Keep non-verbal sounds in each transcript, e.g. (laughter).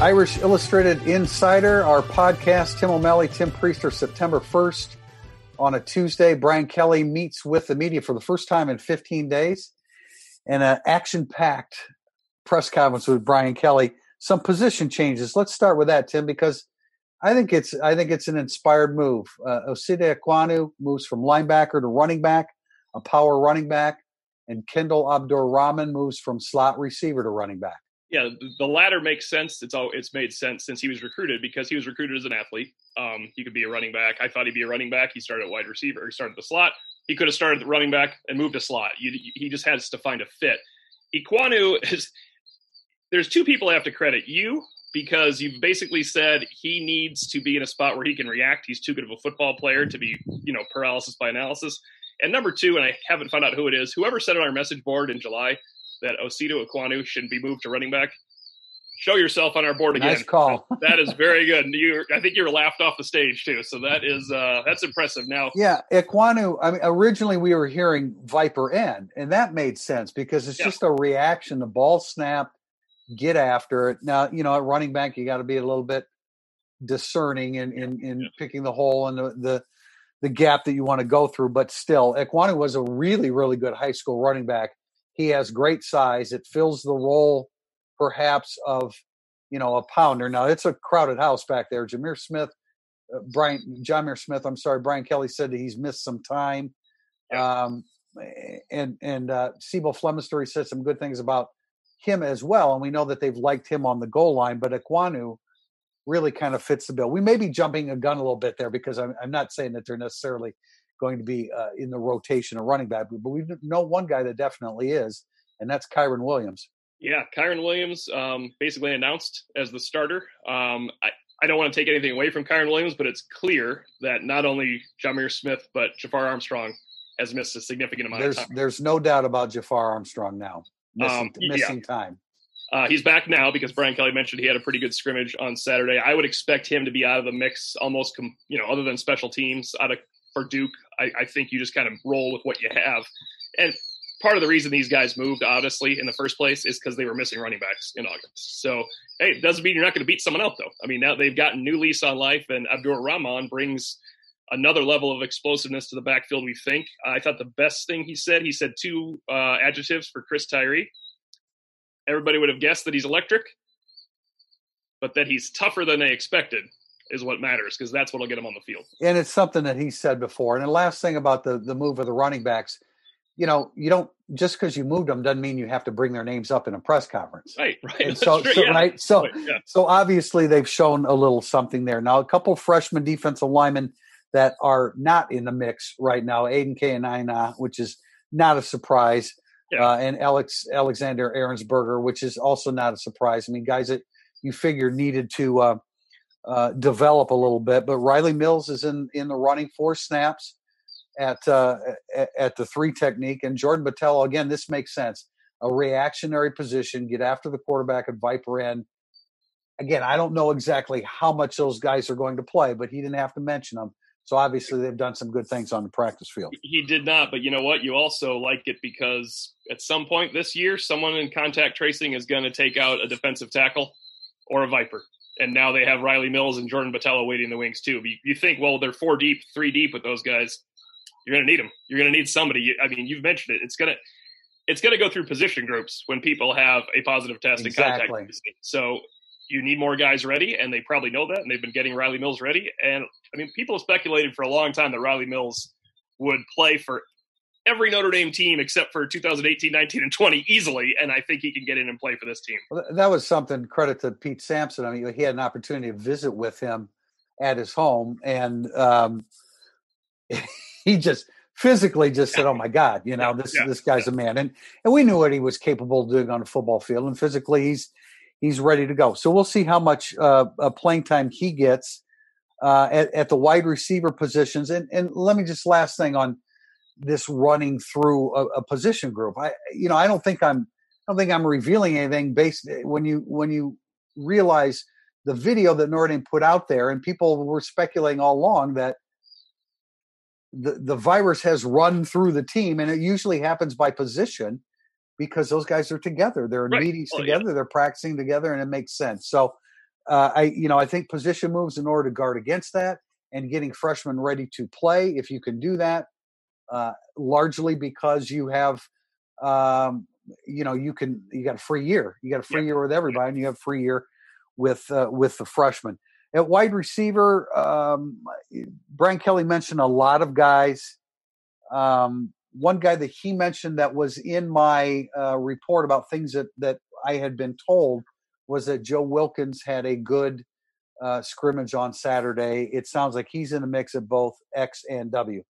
Irish Illustrated Insider, our podcast. Tim O'Malley, Tim Prister, September 1st on a Tuesday. Brian Kelly meets with the media for the first time in 15 days and an action packed press conference with Brian Kelly. Some position changes. Let's start with that, Tim, because I think it's I think it's an inspired move. Uh, Osita Ekwonu moves from linebacker to running back, a power running back, and Kendall Abdur Rahman moves from slot receiver to running back yeah, the latter makes sense. It's all it's made sense since he was recruited because he was recruited as an athlete. Um, he could be a running back. I thought he'd be a running back. He started at wide receiver. He started the slot. He could have started the running back and moved to slot. You, he just has to find a fit. Ekwonu (laughs) is. There's two people I have to credit you because you've basically said he needs to be in a spot where he can react. He's too good of a football player to be, you know, paralysis by analysis. And number two, and I haven't found out who it is, whoever said it on our message board in July, that Osita Ekwonu shouldn't be moved to running back. Show yourself on our board again. Nice call. (laughs) that is very good. You, I think you were laughed off the stage too. So that is uh, that's impressive. Now, yeah, Ekwonu. I mean, originally we were hearing Viper end, and that made sense because it's yeah. just a reaction. The ball snapped, get after it. Now, you know, at running back, you got to be a little bit discerning in in, in yeah. picking the hole and the, the the gap that you want to go through. But still, Ekwonu was a really, really good high school running back he has great size. It fills the role, perhaps, of you know a pounder. Now it's a crowded house back there. Jahmir Smith, uh, Brian, Jahmir Smith. I'm sorry, Brian Kelly said that he's missed some time. Um, and and uh, C'Bo Flemister said some good things about him as well, and we know that they've liked him on the goal line. But Ekwonu really kind of fits the bill. We may be jumping a gun a little bit there because I'm, I'm not saying that they're necessarily going to be uh, in the rotation of running back. But we know one guy that definitely is, and that's Kyren Williams. Yeah, Kyren Williams um, basically announced as the starter. Um, I, I don't want to take anything away from Kyren Williams, but it's clear that not only Jahmir Smith, but Jafar Armstrong has missed a significant amount there's, of time. There's no doubt about Jafar Armstrong now missing, um, missing yeah. time. Uh, he's back now because Brian Kelly mentioned he had a pretty good scrimmage on Saturday. I would expect him to be out of the mix almost, com- you know, other than special teams, out of for Duke. I, I think you just kind of roll with what you have. And part of the reason these guys moved, honestly, in the first place is because they were missing running backs in August. So, hey, it doesn't mean you're not going to beat someone else, though. I mean, now they've gotten new lease on life, and Abdur Rahman brings another level of explosiveness to the backfield, we think. I thought the best thing he said, he said two uh, adjectives for Chris Tyree. Everybody would have guessed that he's electric, but that he's tougher than they expected is what matters because that's what'll get him on the field. And it's something that he said before. And the last thing about the the move of the running backs, you know, you don't just because you moved them doesn't mean you have to bring their names up in a press conference. Right, right. And so, so yeah. right, so yeah. so obviously they've shown a little something there. Now, a couple freshman defensive linemen that are not in the mix right now, Aidan Keanaaina, which is not a surprise. Yeah. Uh, and Alex Alexander Ehrensberger, which is also not a surprise. I mean, guys that you figure needed to uh, uh, develop a little bit. But Rylie Mills is in in the running four snaps at uh, at the three technique, and Jordan Botelho again. This makes sense. A reactionary position, get after the quarterback at Viper end. Again, I don't know exactly how much those guys are going to play, but he didn't have to mention them. So obviously they've done some good things on the practice field. He did not, but you know what? You also like it because at some point this year, someone in contact tracing is going to take out a defensive tackle or a Viper and now they have Rylie Mills and Jordan Botelho waiting in the wings too. But you, you think, well, they're four deep, three deep with those guys. You're going to need them. You're going to need somebody. I mean, you've mentioned it. It's going to it's going to go through position groups when people have a positive test exactly. and contact. So you need more guys ready, and they probably know that, and they've been getting Rylie Mills ready. And I mean, people have speculated for a long time that Rylie Mills would play for every Notre Dame team except for 2018, 19, and 20 easily, and I think he can get in and play for this team. Well, that was something credit to Pete Sampson. I mean, he had an opportunity to visit with him at his home, and um, (laughs) he just physically just said, "Oh my God, you know this Yeah. this guy's a man," and and we knew what he was capable of doing on a football field, and physically he's he's ready to go. So we'll see how much uh, uh, playing time he gets uh, at, at the wide receiver positions. And and let me just last thing on this running through a, a position group. I you know I don't think I'm I don't think I'm revealing anything based when you when you realize the video that Notre put out there, and people were speculating all along that the the virus has run through the team, and it usually happens by position because those guys are together. They're in Right. meetings Well, yeah. together. They're practicing together, and it makes sense. So, uh, I you know I think position moves in order to guard against that, and getting freshmen ready to play. If you can do that, uh, largely because you have, um, you know, you can you got a free year. You got a free Yeah. year with everybody, and you have a free year with uh, with the freshmen. At wide receiver, um, Brian Kelly mentioned a lot of guys. Um, one guy that he mentioned that was in my uh, report about things that that I had been told was that Joe Wilkins had a good uh, scrimmage on Saturday. It sounds like he's in the mix at both X and W.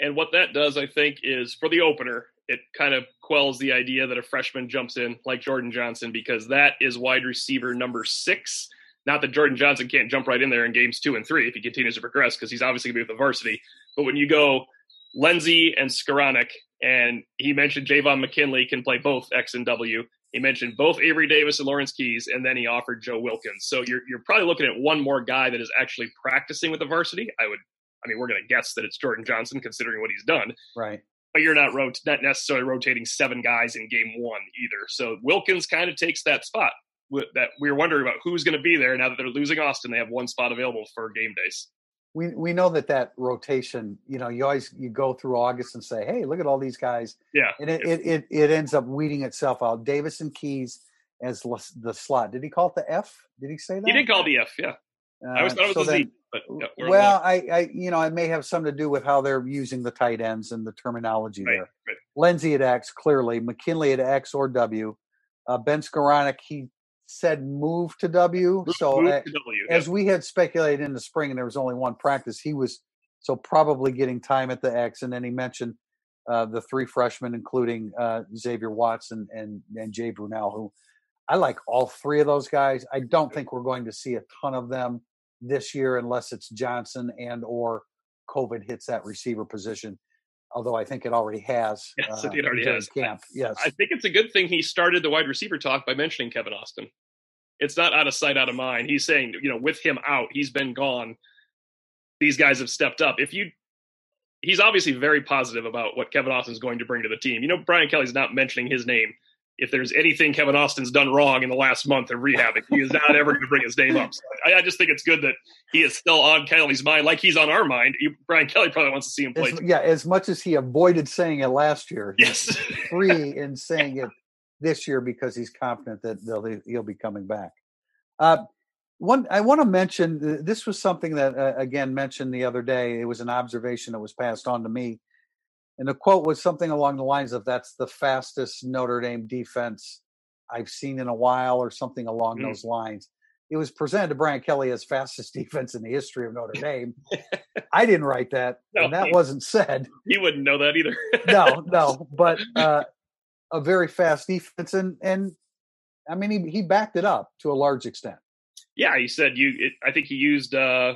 And what that does, I think, is for the opener, it kind of quells the idea that a freshman jumps in like Jordan Johnson because that is wide receiver number six. Not that Jordan Johnson can't jump right in there in games two and three if he continues to progress because he's obviously going to be with the varsity. But when you go Lenzy and Skowronek, and he mentioned Javon McKinley can play both X and W. He mentioned both Avery Davis and Lawrence Keys, and then he offered Joe Wilkins. So you're you're probably looking at one more guy that is actually practicing with the varsity. I would, I mean, we're going to guess that it's Jordan Johnson considering what he's done Right. but you're not rot- not necessarily rotating seven guys in game one either. So Wilkins kind of takes that spot that we were wondering about who's going to be there now that they're losing Austin. They have one spot available for game days. We we know that that rotation. You know, you always you go through August and say, "Hey, look at all these guys," Yeah, and it it it, it ends up weeding itself out. Davis and Keys as the slot. Did he call it the F? Did he say that? he did call the F. Yeah, I always Uh, thought it so was a Z, but yeah, well. I, I, you know, it may have something to do with how they're using the tight ends and the terminology Right, there. right. Lenzy at X, clearly. McKinley at X or W. Uh, ben Skowronek, he said move to W. Move- so move uh, to W. as we had speculated in the spring, and there was only one practice, he was so probably getting time at the X. And then he mentioned uh, the three freshmen, including uh, Xavier Watson and and Jay Brunelle, who I like all three of those guys. I don't think we're going to see a ton of them this year unless it's Johnson and or COVID hits that receiver position. Although I think it already has. uh, it already has. Camp, yes. I think it's a good thing he started the wide receiver talk by mentioning Kevin Austin. It's not out of sight, out of mind. He's saying, you know, with him out, he's been gone. These guys have stepped up. If you, he's obviously very positive about what Kevin Austin's going to bring to the team. You know, Brian Kelly's not mentioning his name. If there's anything Kevin Austin's done wrong in the last month of rehabbing, he is not ever going to bring his name up. So I, I just think it's good that he is still on Kelly's mind, like he's on our mind. You, Brian Kelly probably wants to see him play. As, yeah, as much as he avoided saying it last year, he's yes. free (laughs) in saying it this year because he's confident that they'll, he'll be coming back. Uh, one, I want to mention this was something that uh, again mentioned the other day. It was an observation that was passed on to me, and the quote was something along the lines of "That's the fastest Notre Dame defense I've seen in a while," or something along Mm. those lines. It was presented to Brian Kelly as fastest (laughs) defense in the history of Notre Dame. I didn't write that, (laughs) No, and that he- wasn't said He wouldn't know that either. no, no, (laughs) but uh, a very fast defense, and and I mean he he backed it up to a large extent. yeah, he said you. It, I think he used. uh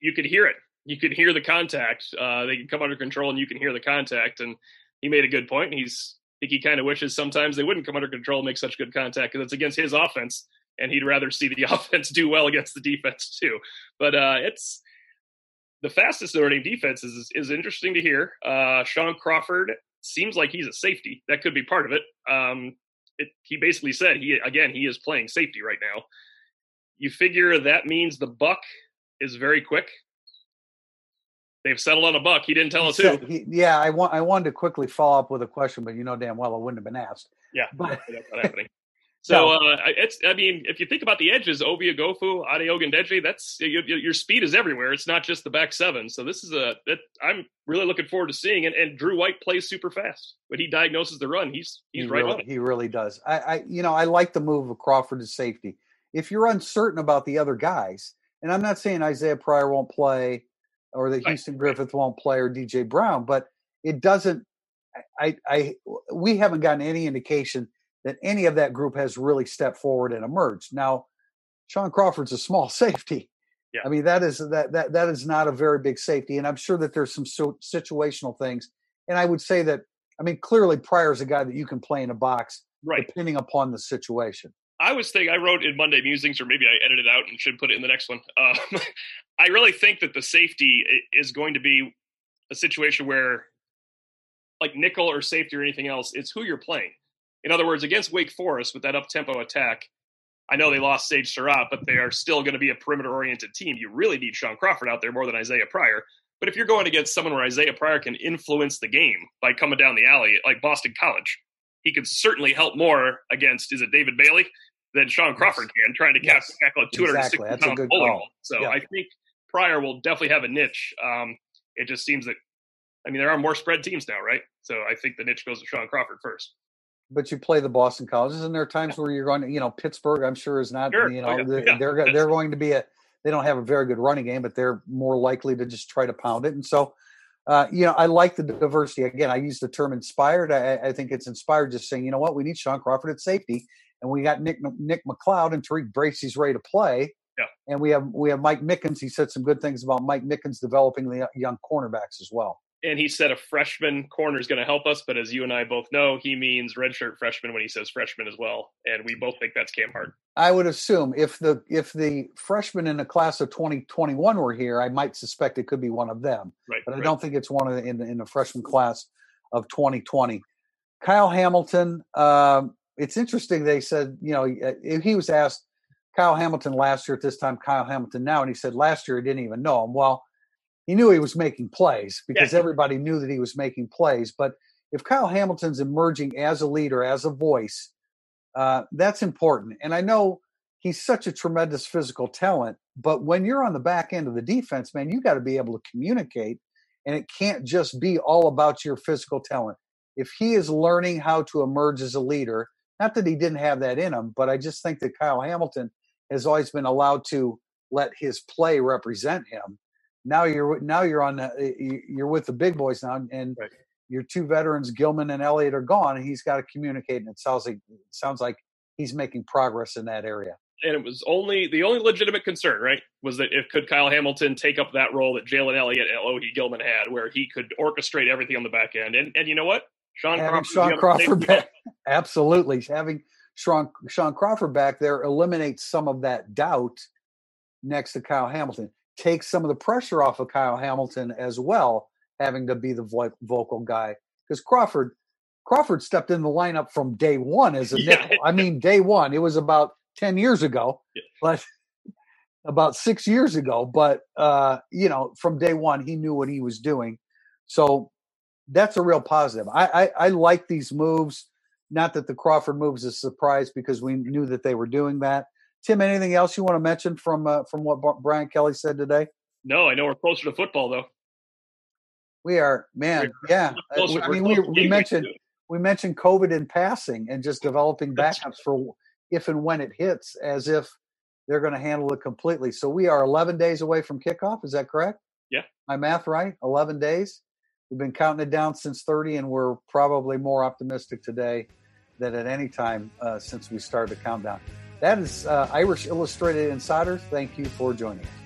You could hear it. You could hear the contact. Uh They can come under control, and you can hear the contact. And he made a good point. He's. I think he kind of wishes sometimes they wouldn't come under control and make such good contact because it's against his offense, and he'd rather see the (laughs) offense do well against the defense too. But uh it's the fastest Notre defense is is interesting to hear. Uh Shaun Crawford seems like he's a safety. That could be part of it. Um, it, he basically said he again he is playing safety right now. You figure that means the buck is very quick. They've settled on a buck. He didn't tell us who. He- yeah, I want I wanted to quickly follow up with a question, but you know damn well it wouldn't have been asked. Yeah, But- that's not happening. (laughs) So uh, it's. I mean, if you think about the edges, Ovie Oghoufo, Ade Ogundeji, that's your, your your speed is everywhere. It's not just the back seven. So this is a that I'm really looking forward to seeing. And, and Drew White plays super fast when he diagnoses the run. He's he's he right really, on it. He really does. I, I you know I like the move of Crawford to safety. If you're uncertain about the other guys, and I'm not saying Isaiah Pryor won't play, or that Right, Houston Griffith won't play, or DJ Brown, but it doesn't. I, I, we haven't gotten any indication that any of that group has really stepped forward and emerged. Now, Shaun Crawford's a small (laughs) safety. Yeah. I mean, that is that that that is not a very big safety, and I'm sure that there's some so, situational things. And I would say that I mean, clearly Pryor's a guy that you can play in a box, right? Depending upon the situation. I was thinking, I wrote in Monday Musings, or maybe I edited out and should put it in the next one. Um, (laughs) I really think that the safety is going to be a situation where, like nickel or safety or anything else, it's who you're playing. In other words, against Wake Forest with that up tempo attack, I know they lost Sage Surratt, but they are still going to be a perimeter oriented team. You really need Shaun Crawford out there more than Isaiah Pryor. But if you're going against someone where Isaiah Pryor can influence the game by coming down the alley, like Boston College, he could certainly help more against, is it David Bailey? Than Shaun Crawford yes. can, trying to yes. tackle a 260 exactly. pound bowling ball. So yeah. I think Pryor will definitely have a niche. Um, it just seems that, I mean, there are more spread teams now, right? So I think the niche goes to Shaun Crawford first but you play the Boston colleges, and there are times where you're going to, you know, Pittsburgh. I'm sure is not, sure. you know, oh, yeah. they're they're, they're going to be a. They don't have a very good running game, but they're more likely to just try to pound it. And so, uh, you know, I like the diversity. Again, I use the term inspired. I, I, think it's inspired just saying, you know what, we need Shaun Crawford at safety, and we got Nick Nick McCloud and Tariq Bracy's ready to play. Yeah. And we have we have Mike Mickens. He said some good things about Mike Mickens developing the young cornerbacks as well and he said a freshman corner is going to help us, but as you and I both know, he means redshirt freshman when he says freshman as well, and we both think that's Cam Hart. I would assume if the if the freshmen in the class of 2021 were here, I might suspect it could be one of them, right, but I right. don't think it's one of the, in the, in the freshman class of 2020. Kyle Hamilton, um, it's interesting. They said, you know, he was asked Kyle Hamilton last year at this time, Kyle Hamilton now, and he said last year he didn't even know him. Well he knew he was making plays because yeah. everybody knew that he was making plays. But if Kyle Hamilton's emerging as a leader, as a voice, uh, that's important. And I know he's such a tremendous physical talent, but when you're on the back end of the defense, man, you got to be able to communicate, and it can't just be all about your physical talent. If he is learning how to emerge as a leader, not that he didn't have that in him, but I just think that Kyle Hamilton has always been allowed to let his play represent him now you're now you're on uh, the, you're with the big boys now, and right. your two veterans, Gilman and Elliott, are gone, and he's got to communicate. And it sounds like it sounds like he's making progress in that area. And it was only the only legitimate concern, right, was that if could Kyle Hamilton take up that role that Jalen Elliott and Alohi Gilman had, where he could orchestrate everything on the back end. And and you know what, Shaun having Crawford, Shaun Crawford back, (laughs) absolutely having Shaun Shaun Crawford back there eliminates some of that doubt next to Kyle Hamilton Takes some of the pressure off of Kyle Hamilton as well, having to be the vo- vocal guy. Because Crawford, Crawford stepped in the lineup from day one as a (laughs) yeah. nickel. I mean, day one. It was about ten years ago, yeah. but (laughs) about six years ago. But uh, you know, from day one, he knew what he was doing. So that's a real positive. I, I, I like these moves. Not that the Crawford moves is a surprise because we knew that they were doing that. Tim, anything else you want to mention from uh, from what Brian Kelly said today? No, I know we're closer to football though. We are, man. We're yeah, I mean, we, we mentioned we mentioned COVID in passing and just developing backups for if and when it hits, as if they're going to handle it completely. So we are 11 days away from kickoff. Is that correct? Yeah. My math right? 11 days. We've been counting it down since 30, and we're probably more optimistic today than at any time uh, since we started the countdown. That is uh, Irish Illustrated Insider. Thank you for joining us.